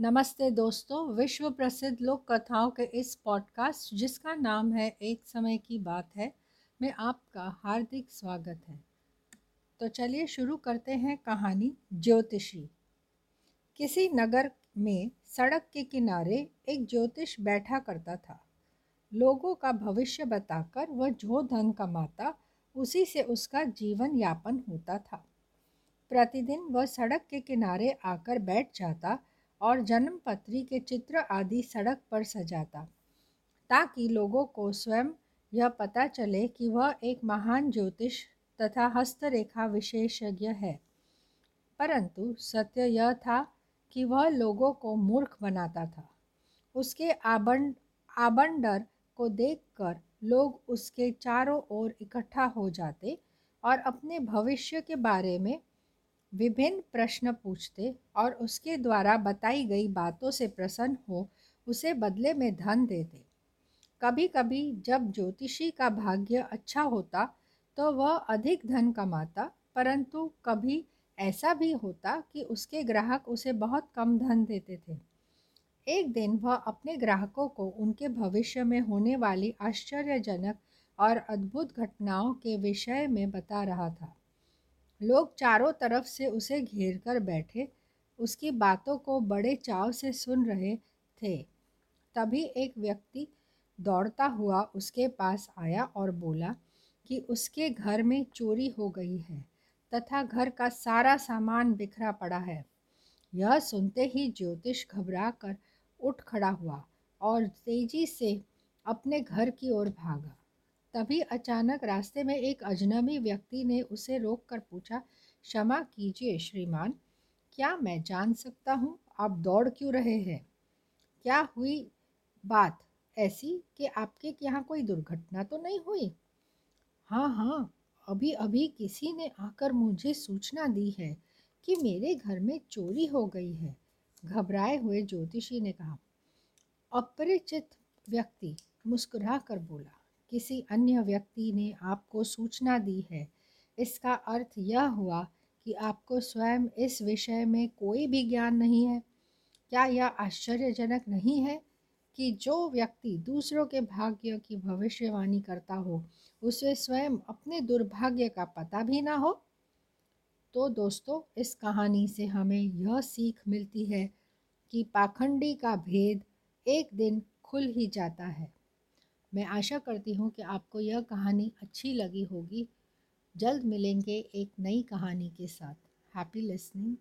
नमस्ते दोस्तों विश्व प्रसिद्ध लोक कथाओं के इस पॉडकास्ट जिसका नाम है एक समय की बात है, में आपका हार्दिक स्वागत है। तो चलिए शुरू करते हैं कहानी ज्योतिषी। किसी नगर में सड़क के किनारे एक ज्योतिष बैठा करता था। लोगों का भविष्य बताकर वह जो धन कमाता, उसी से उसका जीवन यापन होता था। प्रतिदिन वह सड़क के किनारे आकर बैठ जाता और जन्मपत्री के चित्र आदि सड़क पर सजाता, ताकि लोगों को स्वयं यह पता चले कि वह एक महान ज्योतिष तथा हस्तरेखा विशेषज्ञ है। परंतु सत्य यह था कि वह लोगों को मूर्ख बनाता था। उसके आबंड, आबंडर को देखकर लोग उसके चारों ओर इकट्ठा हो जाते और अपने भविष्य के बारे में विभिन्न प्रश्न पूछते और उसके द्वारा बताई गई बातों से प्रसन्न हो, उसे बदले में धन देते। कभी कभी जब ज्योतिषी का भाग्य अच्छा होता तो वह अधिक धन कमाता, परंतु कभी ऐसा भी होता कि उसके ग्राहक उसे बहुत कम धन देते थे। एक दिन वह अपने ग्राहकों को उनके भविष्य में होने वाली आश्चर्यजनक और अद्भुत घटनाओं के विषय में बता रहा था। लोग चारों तरफ़ से उसे घेर कर बैठे, उसकी बातों को बड़े चाव से सुन रहे थे। तभी एक व्यक्ति दौड़ता हुआ उसके पास आया और बोला कि उसके घर में चोरी हो गई है तथा घर का सारा सामान बिखरा पड़ा है। यह सुनते ही ज्योतिष घबरा कर उठ खड़ा हुआ और तेज़ी से अपने घर की ओर भागा। तभी अचानक रास्ते में एक अजनबी व्यक्ति ने उसे रोक कर पूछा, क्षमा कीजिए श्रीमान, क्या मैं जान सकता हूँ आप दौड़ क्यों रहे हैं? क्या हुई बात ऐसी कि आपके यहाँ कोई दुर्घटना तो नहीं हुई? हाँ हाँ अभी अभी किसी ने आकर मुझे सूचना दी है कि मेरे घर में चोरी हो गई है, घबराए हुए ज्योतिषी ने कहा। अपरिचित व्यक्ति मुस्कुरा कर बोला किसी अन्य व्यक्ति ने आपको सूचना दी है। इसका अर्थ यह हुआ कि आपको स्वयं इस विषय में कोई भी ज्ञान नहीं है। क्या यह आश्चर्यजनक नहीं है कि जो व्यक्ति दूसरों के भाग्य की भविष्यवाणी करता हो, उसे स्वयं अपने दुर्भाग्य का पता भी ना हो? तो दोस्तों, इस कहानी से हमें यह सीख मिलती है कि पाखंडी का भेद एक दिन खुल ही जाता है। मैं आशा करती हूँ कि आपको यह कहानी अच्छी लगी होगी। जल्द मिलेंगे एक नई कहानी के साथ। Happy listening